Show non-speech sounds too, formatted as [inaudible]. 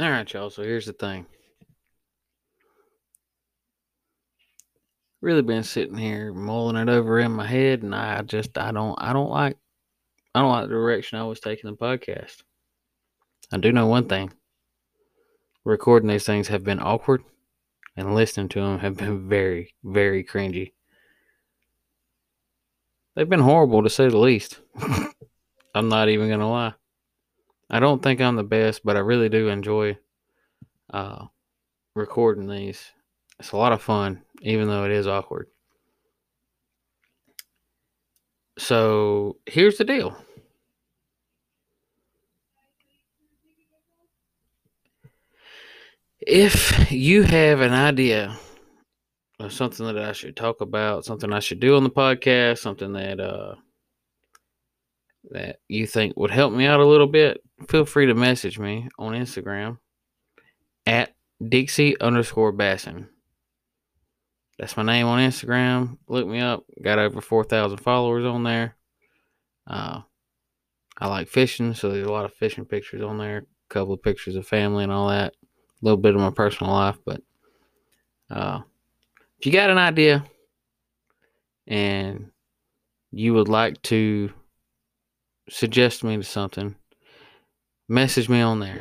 All right, y'all. So here's the thing. Really been sitting here mulling it over in my head, and I just I don't I don't like I don't like the direction I was taking the podcast. I do know one thing. Recording these things have been awkward, and listening to them have been very, very cringy. They've been horrible to say the least. [laughs] I'm not even gonna lie. I don't think I'm the best, but I really do enjoy uh, recording these. It's a lot of fun, even though it is awkward. So here's the deal. If you have an idea of something that I should talk about, something I should do on the podcast, something that uh, that you think would help me out a little bit, feel free to message me on Instagram at Dixie underscore Bassin. That's my name on Instagram. Look me up. Got over 4,000 followers on there. Uh, I like fishing, so there's a lot of fishing pictures on there. A couple of pictures of family and all that. A little bit of my personal life, but uh, if you got an idea and you would like to suggest me to something, message me on there.